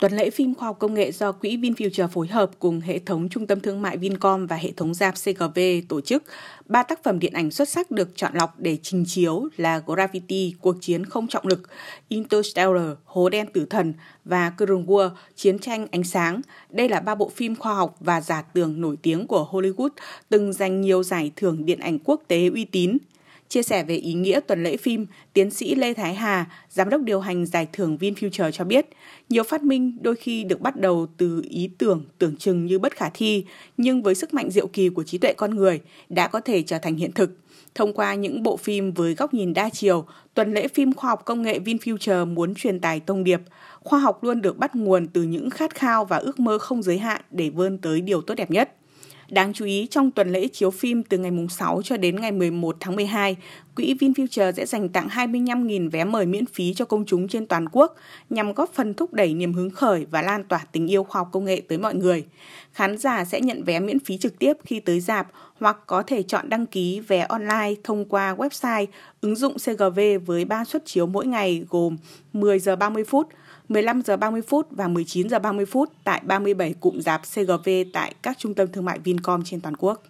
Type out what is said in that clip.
Tuần lễ phim khoa học công nghệ do Quỹ VinFuture phối hợp cùng hệ thống trung tâm thương mại Vincom và hệ thống giáp CGV tổ chức. Ba tác phẩm điện ảnh xuất sắc được chọn lọc để trình chiếu là Gravity, Cuộc chiến không trọng lực, Interstellar, Hố đen tử thần và Current War, Chiến tranh ánh sáng. Đây là ba bộ phim khoa học và giả tưởng nổi tiếng của Hollywood, từng giành nhiều giải thưởng điện ảnh quốc tế uy tín. Chia sẻ về ý nghĩa tuần lễ phim, tiến sĩ Lê Thái Hà, giám đốc điều hành giải thưởng VinFuture cho biết, nhiều phát minh đôi khi được bắt đầu từ ý tưởng tưởng chừng như bất khả thi, nhưng với sức mạnh diệu kỳ của trí tuệ con người đã có thể trở thành hiện thực. Thông qua những bộ phim với góc nhìn đa chiều, tuần lễ phim khoa học công nghệ VinFuture muốn truyền tải thông điệp. Khoa học luôn được bắt nguồn từ những khát khao và ước mơ không giới hạn để vươn tới điều tốt đẹp nhất. Đáng chú ý, trong tuần lễ chiếu phim từ ngày 6 cho đến ngày 11 tháng 12, Quỹ VinFuture sẽ dành tặng 25.000 vé mời miễn phí cho công chúng trên toàn quốc nhằm góp phần thúc đẩy niềm hứng khởi và lan tỏa tình yêu khoa học công nghệ tới mọi người. Khán giả sẽ nhận vé miễn phí trực tiếp khi tới dạp hoặc có thể chọn đăng ký vé online thông qua website ứng dụng CGV với 3 suất chiếu mỗi ngày gồm 10 giờ 30 phút, 15 giờ 30 phút và 19 giờ 30 phút tại 37 cụm rạp CGV tại các trung tâm thương mại Vincom trên toàn quốc.